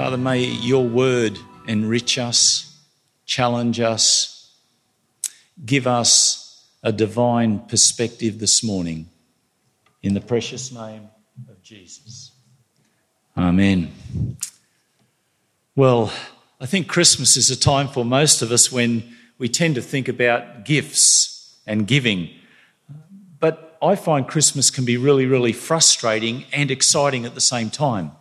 Father, may your word enrich us, challenge us, give us a divine perspective this morning. In the precious name of Jesus. Amen. Well, I think Christmas is a time for most of us when we tend to think about gifts and giving. But I find Christmas can be really, really frustrating and exciting at the same time.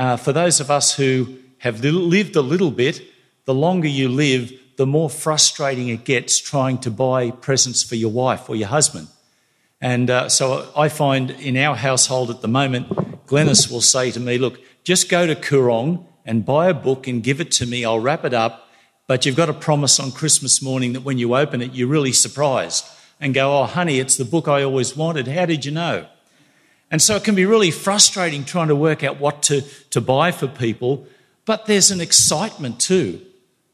Uh, for those of us who have lived a little bit, the longer you live, the more frustrating it gets trying to buy presents for your wife or your husband. And uh, so I find in our household at the moment, Glennis will say to me, Look, just go to Koorong and buy a book and give it to me. I'll wrap it up. But you've got to promise on Christmas morning that when you open it, you're really surprised and go, Oh, honey, it's the book I always wanted. How did you know? And so it can be really frustrating trying to work out what to, to buy for people. But there's an excitement too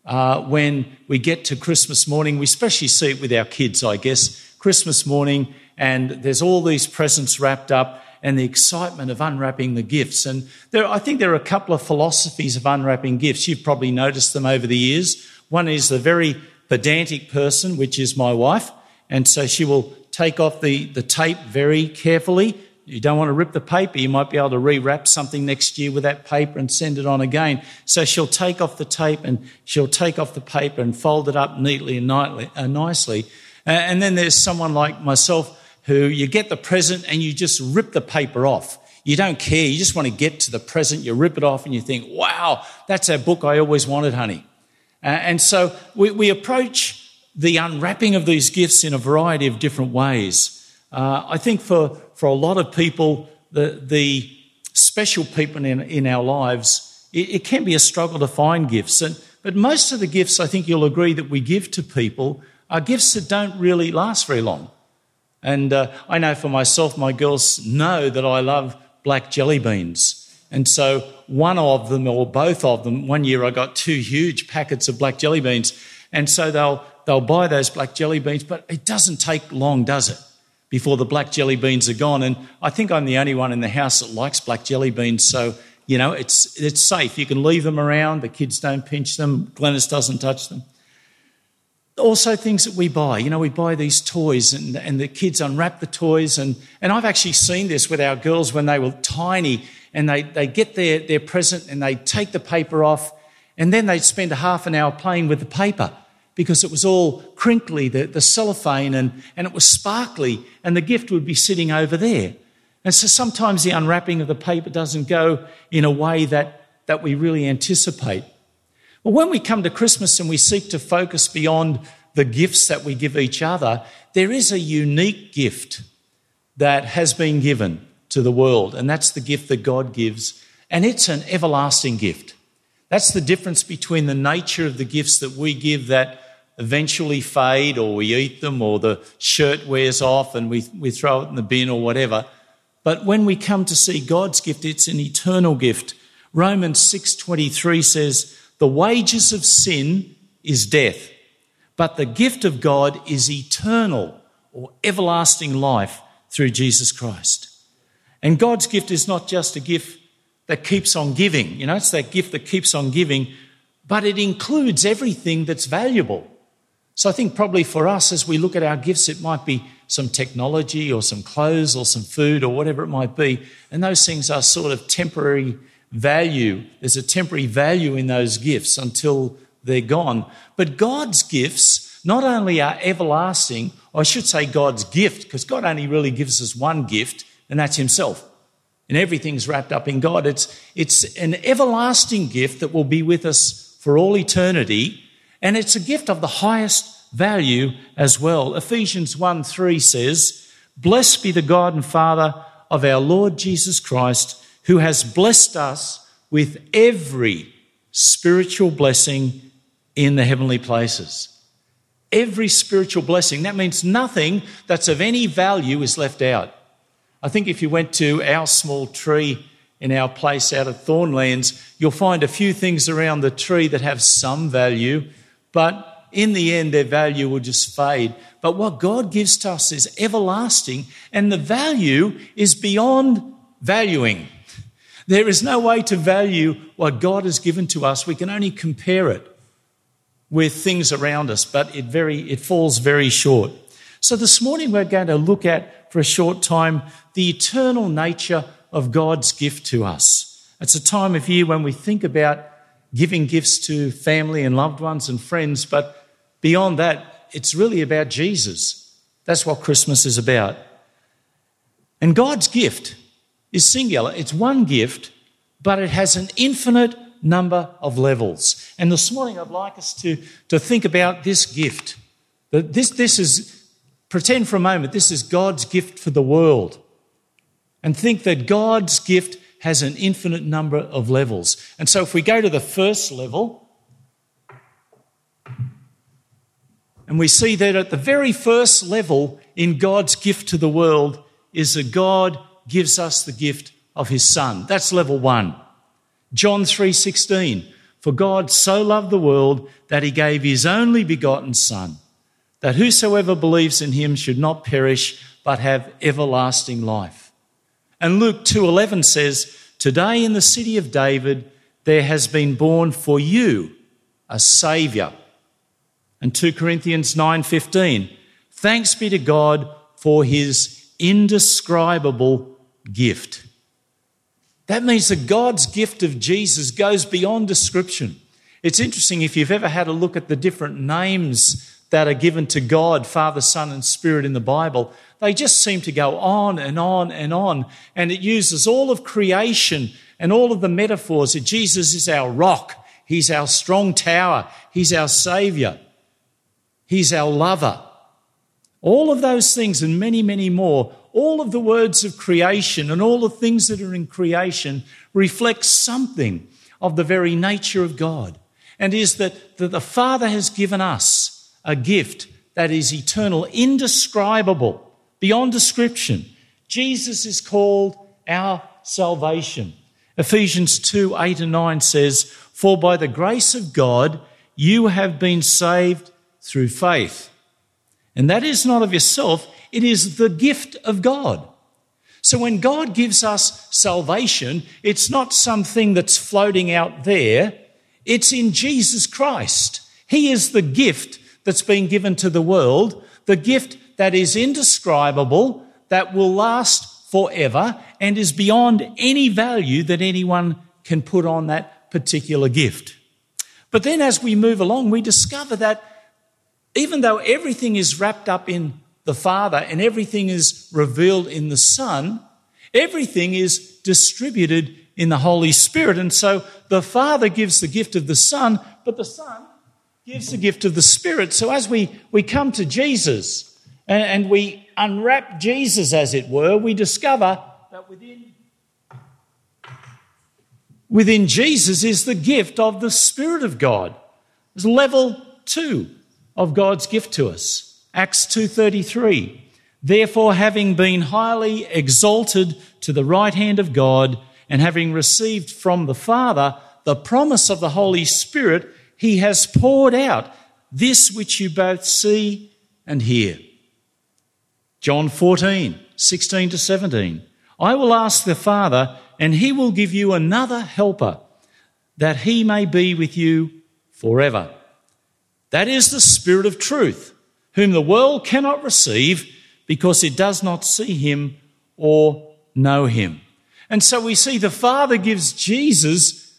uh, when we get to Christmas morning. We especially see it with our kids, I guess. Christmas morning, and there's all these presents wrapped up and the excitement of unwrapping the gifts. And there, I think there are a couple of philosophies of unwrapping gifts. You've probably noticed them over the years. One is the very pedantic person, which is my wife. And so she will take off the, the tape very carefully. You don't want to rip the paper. You might be able to rewrap something next year with that paper and send it on again. So she'll take off the tape and she'll take off the paper and fold it up neatly and uh, nicely. And then there's someone like myself who you get the present and you just rip the paper off. You don't care. You just want to get to the present. You rip it off and you think, wow, that's a book I always wanted, honey. And so we, we, approach the unwrapping of these gifts in a variety of different ways. Uh, I think for, for a lot of people, the, the special people in, in our lives, it, it can be a struggle to find gifts. And, but most of the gifts, I think you'll agree, that we give to people are gifts that don't really last very long. And uh, I know for myself, my girls know that I love black jelly beans. And so one of them, or both of them, one year I got two huge packets of black jelly beans. And so they'll, they'll buy those black jelly beans, but it doesn't take long, does it? Before the black jelly beans are gone. And I think I'm the only one in the house that likes black jelly beans. So, you know, it's, it's safe. You can leave them around. The kids don't pinch them. Glennis doesn't touch them also things that we buy. You know, we buy these toys and, and the kids unwrap the toys. And, and I've actually seen this with our girls when they were tiny and they, they get their, their present and they take the paper off and then they'd spend a half an hour playing with the paper because it was all crinkly, the, the cellophane, and, and it was sparkly and the gift would be sitting over there. And so sometimes the unwrapping of the paper doesn't go in a way that, that we really anticipate. Well, when we come to Christmas and we seek to focus beyond the gifts that we give each other, there is a unique gift that has been given to the world, and that's the gift that God gives, and it's an everlasting gift. That's the difference between the nature of the gifts that we give that eventually fade or we eat them or the shirt wears off and we, we throw it in the bin or whatever. But when we come to see God's gift, it's an eternal gift. Romans 6:23 says, the wages of sin is death, but the gift of God is eternal or everlasting life through Jesus Christ. And God's gift is not just a gift that keeps on giving, you know, it's that gift that keeps on giving, but it includes everything that's valuable. So I think probably for us, as we look at our gifts, it might be some technology or some clothes or some food or whatever it might be. And those things are sort of temporary value. There's a temporary value in those gifts until they're gone. But God's gifts not only are everlasting, I should say God's gift, because God only really gives us one gift, and that's Himself. And everything's wrapped up in God. It's, it's an everlasting gift that will be with us for all eternity, and it's a gift of the highest value as well. Ephesians 1 3 says, Blessed be the God and Father of our Lord Jesus Christ who has blessed us with every spiritual blessing in the heavenly places. Every spiritual blessing. That means nothing that's of any value is left out. I think if you went to our small tree in our place out of Thornlands, you'll find a few things around the tree that have some value, but in the end, their value will just fade. But what God gives to us is everlasting, and the value is beyond valuing. There is no way to value what God has given to us. We can only compare it with things around us, but it, very, it falls very short. So this morning we're going to look at, for a short time, the eternal nature of God's gift to us. It's a time of year when we think about giving gifts to family and loved ones and friends, but beyond that, it's really about Jesus. That's what Christmas is about. And God's gift is singular. It's one gift, but it has an infinite number of levels. And this morning I'd like us to, to think about this gift. This, this is, pretend for a moment, this is God's gift for the world. And think that God's gift has an infinite number of levels. And so if we go to the first level, and we see that at the very first level in God's gift to the world is that God gives us the gift of his son. That's level 1. John 3:16 For God so loved the world that he gave his only begotten son that whosoever believes in him should not perish but have everlasting life. And Luke 2:11 says, "Today in the city of David there has been born for you a savior." And 2 Corinthians 9:15, "Thanks be to God for his indescribable gift." That means that God's gift of Jesus goes beyond description. It's interesting if you've ever had a look at the different names that are given to God, Father, Son, and Spirit in the Bible, they just seem to go on and on and on. And it uses all of creation and all of the metaphors that Jesus is our rock, He's our strong tower, He's our Savior, He's our lover. All of those things and many, many more. All of the words of creation and all the things that are in creation reflect something of the very nature of God, and is that, that the Father has given us a gift that is eternal, indescribable, beyond description. Jesus is called our salvation. Ephesians 2 8 and 9 says, For by the grace of God you have been saved through faith. And that is not of yourself, it is the gift of God. So when God gives us salvation, it's not something that's floating out there. It's in Jesus Christ. He is the gift that's been given to the world, the gift that is indescribable, that will last forever, and is beyond any value that anyone can put on that particular gift. But then as we move along, we discover that even though everything is wrapped up in the Father and everything is revealed in the Son, everything is distributed in the Holy Spirit. And so the Father gives the gift of the Son, but the Son gives the gift of the Spirit. So as we, we come to Jesus and, and we unwrap Jesus, as it were, we discover that within, within Jesus is the gift of the Spirit of God. It's level two of God's gift to us. Acts 2:33 Therefore having been highly exalted to the right hand of God and having received from the Father the promise of the Holy Spirit he has poured out this which you both see and hear. John 14, 16 to 17. I will ask the Father, and he will give you another helper, that he may be with you forever. That is the Spirit of truth whom the world cannot receive because it does not see him or know him. And so we see the Father gives Jesus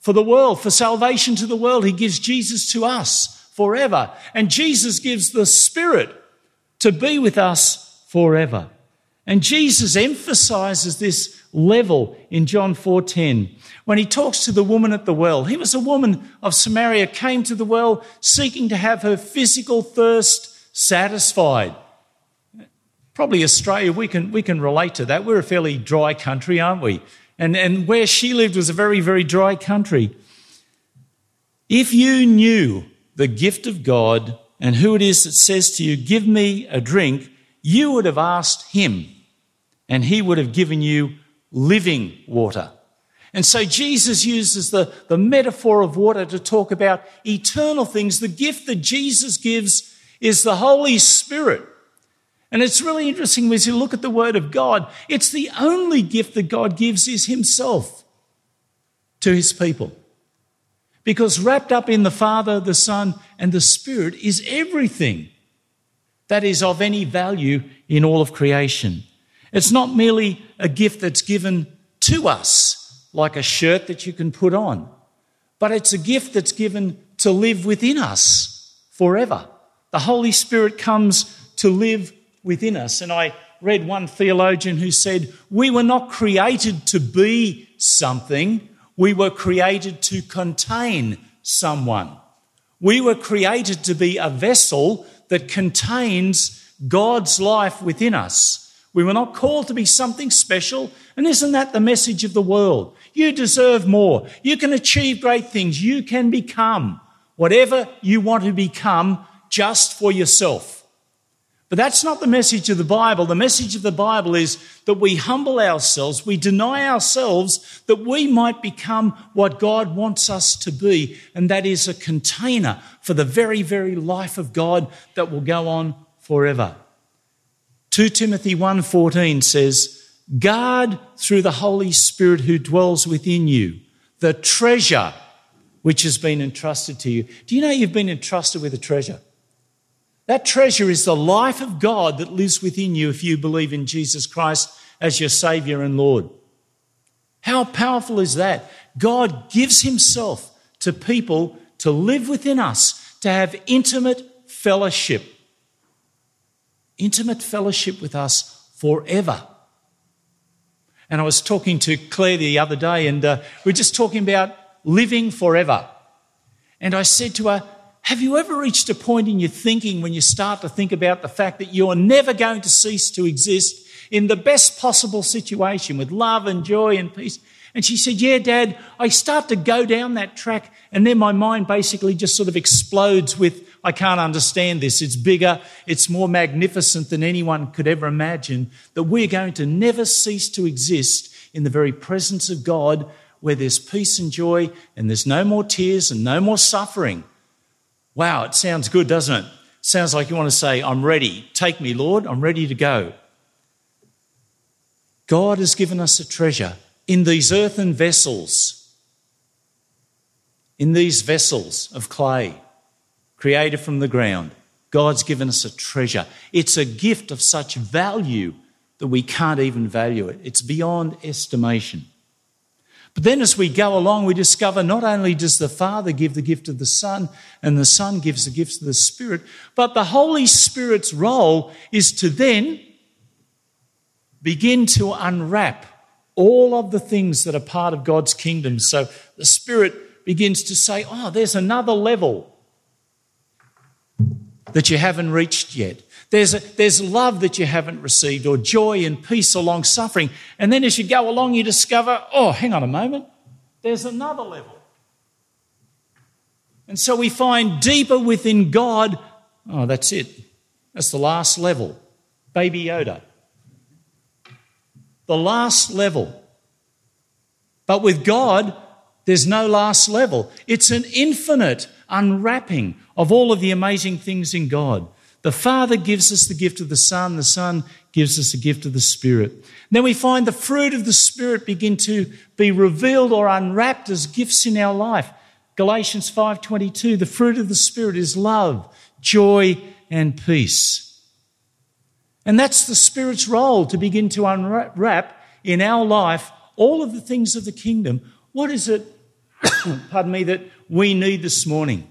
for the world, for salvation to the world. He gives Jesus to us forever. And Jesus gives the Spirit to be with us forever. And Jesus emphasizes this level in John 4:10 when he talks to the woman at the well. He was a woman of Samaria came to the well seeking to have her physical thirst satisfied. Probably Australia, we can, we can relate to that. We're a fairly dry country, aren't we? And, and where she lived was a very, very dry country. If you knew the gift of God and who it is that says to you, Give me a drink, you would have asked him and he would have given you living water. And so Jesus uses the, the metaphor of water to talk about eternal things. The gift that Jesus gives is the Holy Spirit. And it's really interesting as you look at the Word of God, it's the only gift that God gives is Himself to His people. Because wrapped up in the Father, the Son, and the Spirit is everything that is of any value in all of creation. It's not merely a gift that's given to us, like a shirt that you can put on, but it's a gift that's given to live within us forever. The Holy Spirit comes to live within us. And I read one theologian who said, We were not created to be something, we were created to contain someone. We were created to be a vessel that contains God's life within us. We were not called to be something special. And isn't that the message of the world? You deserve more. You can achieve great things. You can become whatever you want to become just for yourself. But that's not the message of the Bible. The message of the Bible is that we humble ourselves, we deny ourselves that we might become what God wants us to be, and that is a container for the very, very life of God that will go on forever. 2 Timothy 1:14 says, "Guard through the Holy Spirit who dwells within you the treasure which has been entrusted to you." Do you know you've been entrusted with a treasure? That treasure is the life of God that lives within you if you believe in Jesus Christ as your Savior and Lord. How powerful is that? God gives Himself to people to live within us, to have intimate fellowship. Intimate fellowship with us forever. And I was talking to Claire the other day, and uh, we are just talking about living forever. And I said to her, have you ever reached a point in your thinking when you start to think about the fact that you're never going to cease to exist in the best possible situation with love and joy and peace? And she said, Yeah, Dad, I start to go down that track, and then my mind basically just sort of explodes with, I can't understand this. It's bigger, it's more magnificent than anyone could ever imagine. That we're going to never cease to exist in the very presence of God where there's peace and joy, and there's no more tears and no more suffering. Wow, it sounds good, doesn't it? Sounds like you want to say, I'm ready. Take me, Lord. I'm ready to go. God has given us a treasure in these earthen vessels, in these vessels of clay created from the ground. God's given us a treasure. It's a gift of such value that we can't even value it. It's beyond estimation. But then as we go along, we discover not only does the Father give the gift of the Son and the Son gives the gifts of the Spirit, but the Holy Spirit's role is to then begin to unwrap all of the things that are part of God's kingdom. So the Spirit begins to say, oh, there's another level that you haven't reached yet. There's, a, there's love that you haven't received, or joy and peace or long suffering. And then as you go along, you discover, oh, hang on a moment, there's another level. And so we find deeper within God, oh, that's it. That's the last level. Baby Yoda. The last level. But with God, there's no last level. It's an infinite unwrapping of all of the amazing things in God. The Father gives us the gift of the Son, the Son gives us the gift of the Spirit. Then we find the fruit of the Spirit begin to be revealed or unwrapped as gifts in our life. Galatians 5:22 the fruit of the spirit is love, joy and peace. And that's the spirit's role to begin to unwrap in our life all of the things of the kingdom. What is it pardon me that we need this morning?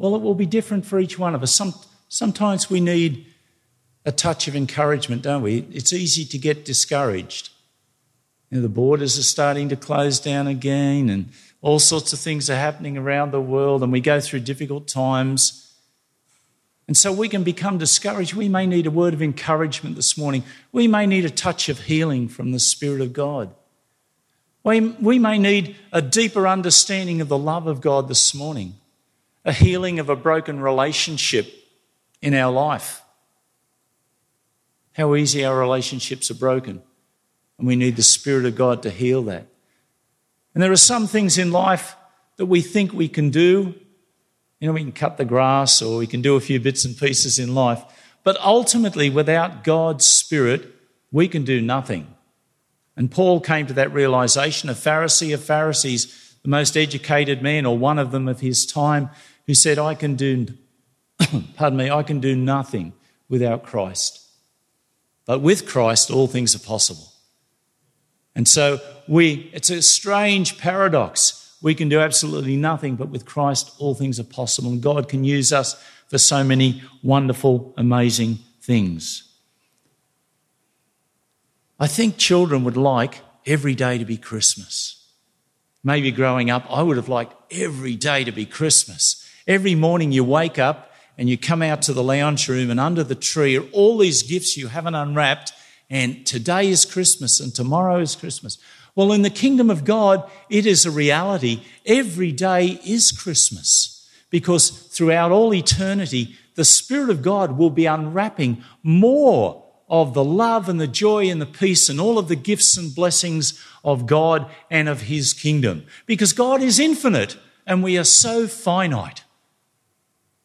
Well, it will be different for each one of us. Some, sometimes we need a touch of encouragement, don't we? It's easy to get discouraged. You know, the borders are starting to close down again, and all sorts of things are happening around the world, and we go through difficult times. And so we can become discouraged. We may need a word of encouragement this morning. We may need a touch of healing from the Spirit of God. We, we may need a deeper understanding of the love of God this morning a healing of a broken relationship in our life. How easy our relationships are broken. And we need the Spirit of God to heal that. And there are some things in life that we think we can do. You know, we can cut the grass or we can do a few bits and pieces in life. But ultimately, without God's Spirit, we can do nothing. And Paul came to that realization. A Pharisee of Pharisees, the most educated man, or one of them of his time, who said, I can do, pardon me, I can do nothing without Christ. But with Christ, all things are possible. And so we, it's a strange paradox. We can do absolutely nothing, but with Christ, all things are possible. And God can use us for so many wonderful, amazing things. I think children would like every day to be Christmas. Maybe growing up, I would have liked every day to be Christmas. Every morning you wake up and you come out to the lounge room, and under the tree are all these gifts you haven't unwrapped, and today is Christmas and tomorrow is Christmas. Well, in the kingdom of God, it is a reality. Every day is Christmas because throughout all eternity, the Spirit of God will be unwrapping more of the love and the joy and the peace and all of the gifts and blessings of God and of His kingdom. Because God is infinite and we are so finite.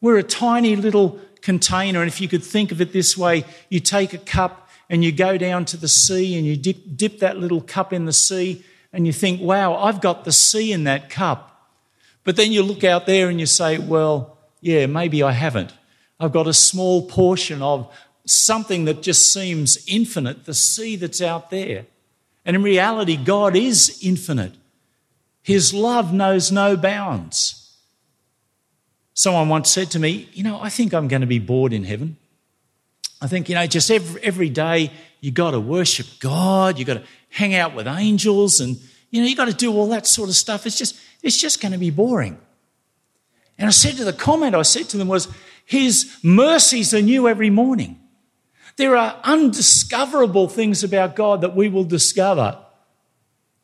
We're a tiny little container, and if you could think of it this way, you take a cup and you go down to the sea and you dip, dip that little cup in the sea and you think, wow, I've got the sea in that cup. But then you look out there and you say, well, yeah, maybe I haven't. I've got a small portion of something that just seems infinite, the sea that's out there. And in reality, God is infinite. His love knows no bounds. Someone once said to me, You know, I think I'm going to be bored in heaven. I think, you know, just every, every day you got to worship God, you got to hang out with angels, and, you know, you got to do all that sort of stuff. It's just, it's just going to be boring. And I said to the comment I said to them was, His mercies are new every morning. There are undiscoverable things about God that we will discover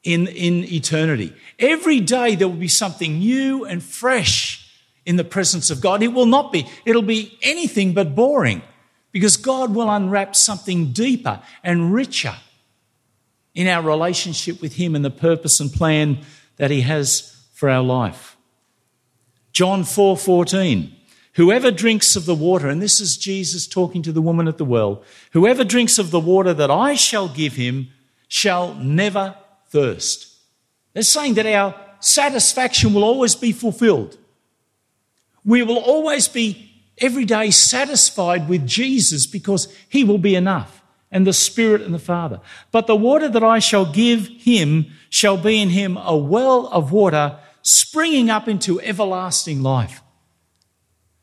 in, in eternity. Every day there will be something new and fresh in the presence of God. It will not be, it'll be anything but boring because God will unwrap something deeper and richer in our relationship with Him and the purpose and plan that He has for our life. John 4 14. Whoever drinks of the water, and this is Jesus talking to the woman at the well, whoever drinks of the water that I shall give him shall never thirst. They're saying that our satisfaction will always be fulfilled. We will always be every day satisfied with Jesus because he will be enough, and the Spirit and the Father. But the water that I shall give him shall be in him a well of water springing up into everlasting life.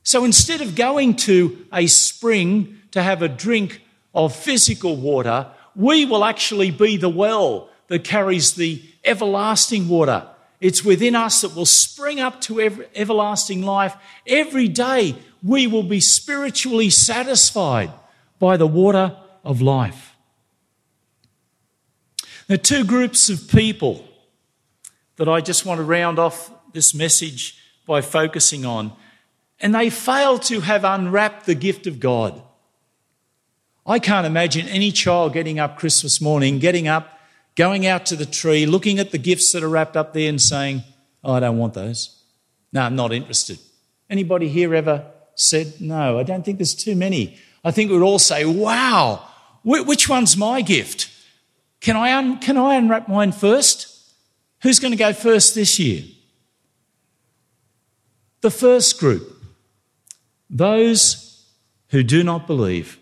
So instead of going to a spring to have a drink of physical water, we will actually be the well that carries the everlasting water. It's within us that will spring up to ever, everlasting life. Every day we will be spiritually satisfied by the water of life. There are two groups of people that I just want to round off this message by focusing on and they fail to have unwrapped the gift of God. I can't imagine any child getting up Christmas morning, getting up, going out to the tree, looking at the gifts that are wrapped up there and saying, oh, I don't want those. No, I'm not interested. Anybody here ever said, no, I don't think there's too many. I think we'd all say, wow, which one's my gift? Can I, un- can I unwrap mine first? Who's going to go first this year? The first group those who do not believe.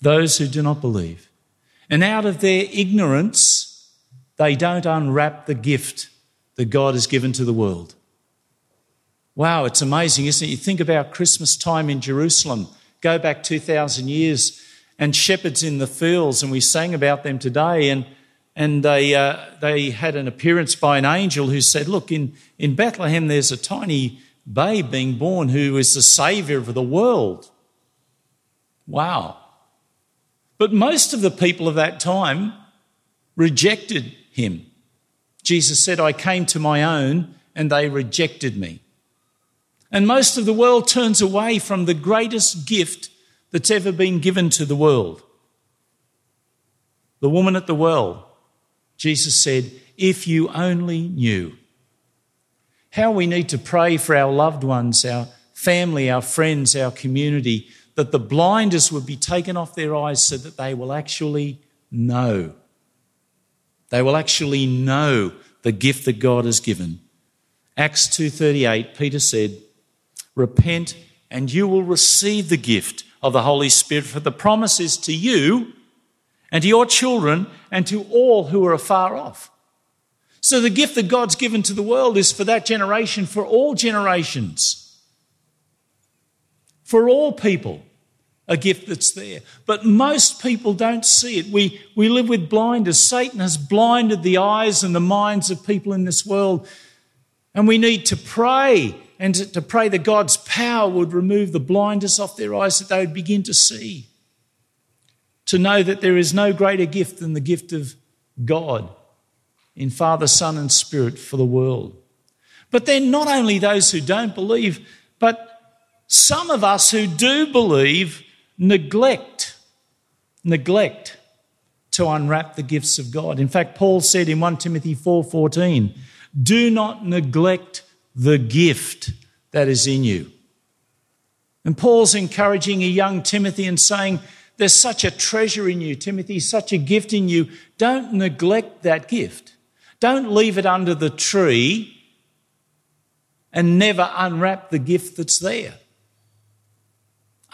Those who do not believe. And out of their ignorance, they don't unwrap the gift that God has given to the world. Wow, it's amazing, isn't it? You think about Christmas time in Jerusalem, go back 2,000 years, and shepherds in the fields, and we sang about them today, and, and they, uh, they had an appearance by an angel who said, Look, in, in Bethlehem there's a tiny babe being born who is the Savior of the world. Wow. But most of the people of that time rejected him. Jesus said, I came to my own and they rejected me. And most of the world turns away from the greatest gift that's ever been given to the world. The woman at the well, Jesus said, If you only knew how we need to pray for our loved ones, our family, our friends, our community, that the blinders would be taken off their eyes so that they will actually know. They will actually know the gift that God has given. Acts 2:38 Peter said, "Repent and you will receive the gift of the Holy Spirit for the promise is to you and to your children and to all who are afar off." So the gift that God's given to the world is for that generation, for all generations, for all people, a gift that's there. But most people don't see it. We, we live with blinders. Satan has blinded the eyes and the minds of people in this world. And we need to pray and to, to pray that God's power would remove the blinders off their eyes that they would begin to see. To know that there is no greater gift than the gift of God in Father, Son, and Spirit for the world. But then, not only those who don't believe, but some of us who do believe neglect, neglect to unwrap the gifts of God. In fact, Paul said in 1 Timothy 4:14, "Do not neglect the gift that is in you." And Paul's encouraging a young Timothy and saying, There's such a treasure in you, Timothy, such a gift in you. Don't neglect that gift. Don't leave it under the tree and never unwrap the gift that's there.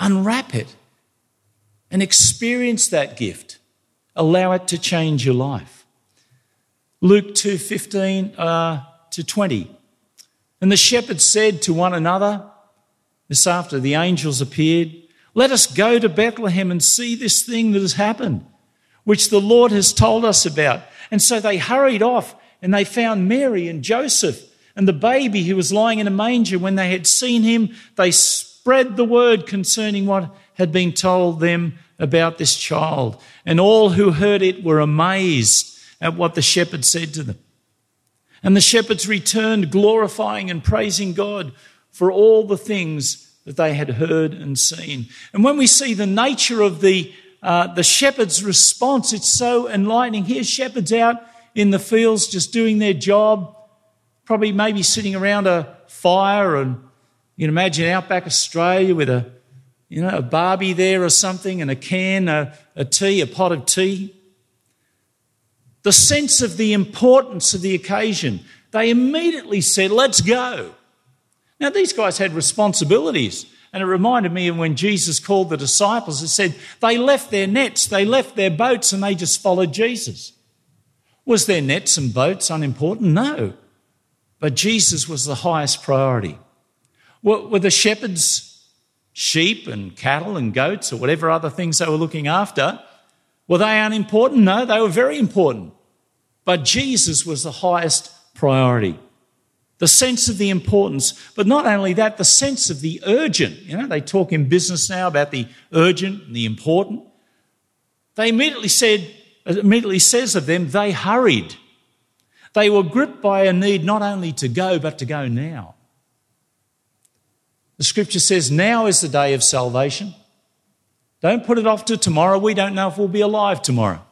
Unwrap it and experience that gift. Allow it to change your life. Luke 2 15 uh, to 20. And the shepherds said to one another, this after the angels appeared, Let us go to Bethlehem and see this thing that has happened, which the Lord has told us about. And so they hurried off and they found Mary and Joseph and the baby who was lying in a manger. When they had seen him, they spread the word concerning what had been told them about this child. And all who heard it were amazed at what the shepherd said to them. And the shepherds returned, glorifying and praising God for all the things that they had heard and seen. And when we see the nature of the, uh, the shepherd's response, it's so enlightening. Here's shepherds out in the fields just doing their job, probably maybe sitting around a fire and you can imagine outback Australia with a you know, a barbie there or something, and a can, a, a tea, a pot of tea. The sense of the importance of the occasion, they immediately said, Let's go. Now, these guys had responsibilities. And it reminded me of when Jesus called the disciples, it said they left their nets, they left their boats, and they just followed Jesus. Was their nets and boats unimportant? No. But Jesus was the highest priority. Were the shepherds sheep and cattle and goats or whatever other things they were looking after? Were they unimportant? No, they were very important. But Jesus was the highest priority. The sense of the importance, but not only that, the sense of the urgent. You know, they talk in business now about the urgent and the important. They immediately said, immediately says of them, they hurried. They were gripped by a need not only to go, but to go now. The scripture says, Now is the day of salvation. Don't put it off to tomorrow. We don't know if we'll be alive tomorrow.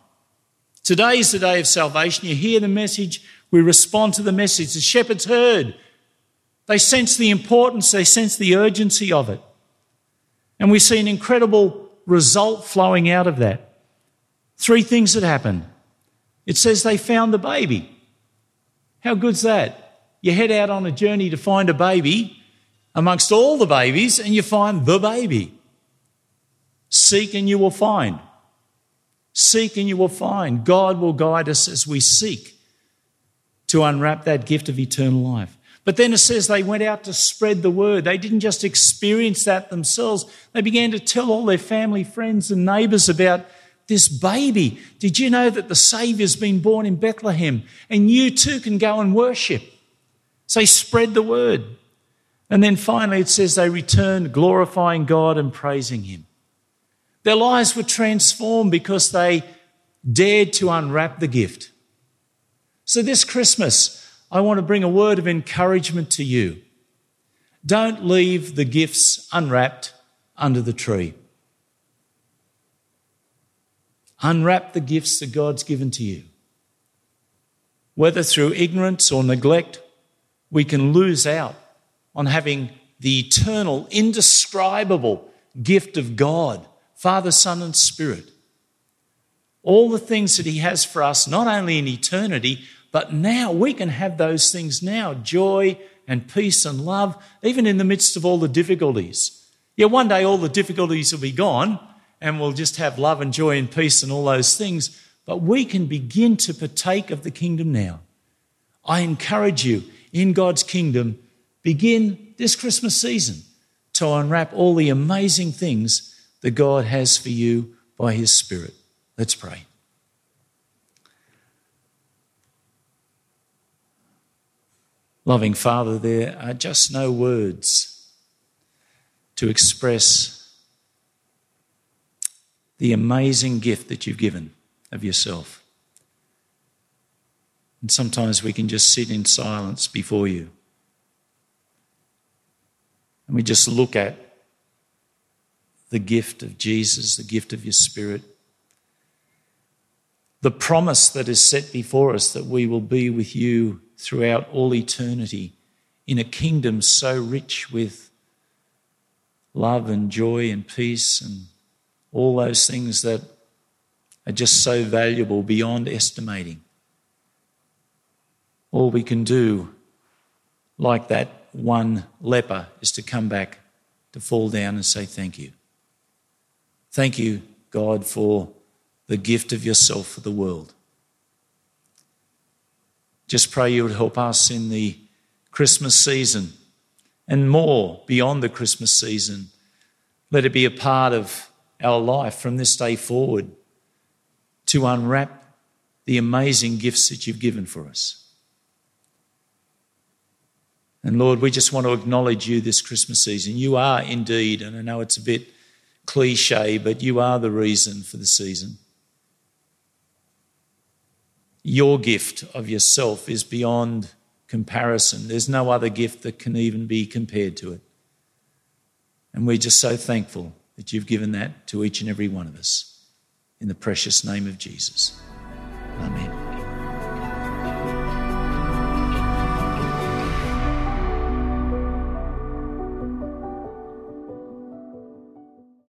Today is the day of salvation. You hear the message, we respond to the message. The shepherds heard. They sense the importance, they sense the urgency of it. And we see an incredible result flowing out of that. Three things that happened. It says they found the baby. How good's that? You head out on a journey to find a baby amongst all the babies and you find the baby. Seek and you will find. Seek and you will find. God will guide us as we seek to unwrap that gift of eternal life. But then it says they went out to spread the word. They didn't just experience that themselves, they began to tell all their family, friends, and neighbours about this baby. Did you know that the Saviour's been born in Bethlehem? And you too can go and worship. So spread the word. And then finally it says they returned glorifying God and praising Him. Their lives were transformed because they dared to unwrap the gift. So this Christmas, I want to bring a word of encouragement to you. Don't leave the gifts unwrapped under the tree. Unwrap the gifts that God's given to you. Whether through ignorance or neglect, we can lose out on having the eternal, indescribable gift of God, Father, Son, and Spirit. All the things that He has for us, not only in eternity, but now we can have those things now joy and peace and love, even in the midst of all the difficulties. Yeah, one day all the difficulties will be gone and we'll just have love and joy and peace and all those things. But we can begin to partake of the kingdom now. I encourage you in God's kingdom, begin this Christmas season to unwrap all the amazing things that God has for you by His Spirit. Let's pray. Loving Father, there are just no words to express the amazing gift that you've given of yourself. And sometimes we can just sit in silence before you. And we just look at the gift of Jesus, the gift of your Spirit, the promise that is set before us that we will be with you throughout all eternity in a kingdom so rich with love and joy and peace and all those things that are just so valuable beyond estimating. All we can do, like that one leper, is to come back, to fall down and say thank you. Thank you, God, for the gift of yourself for the world. Just pray you would help us in the Christmas season and more beyond the Christmas season. Let it be a part of our life from this day forward to unwrap the amazing gifts that you've given for us. And Lord, we just want to acknowledge you this Christmas season. You are indeed, and I know it's a bit cliche, but you are the reason for the season your gift of yourself is beyond comparison. There's no other gift that can even be compared to it. And we're just so thankful that you've given that to each and every one of us. In the precious name of Jesus.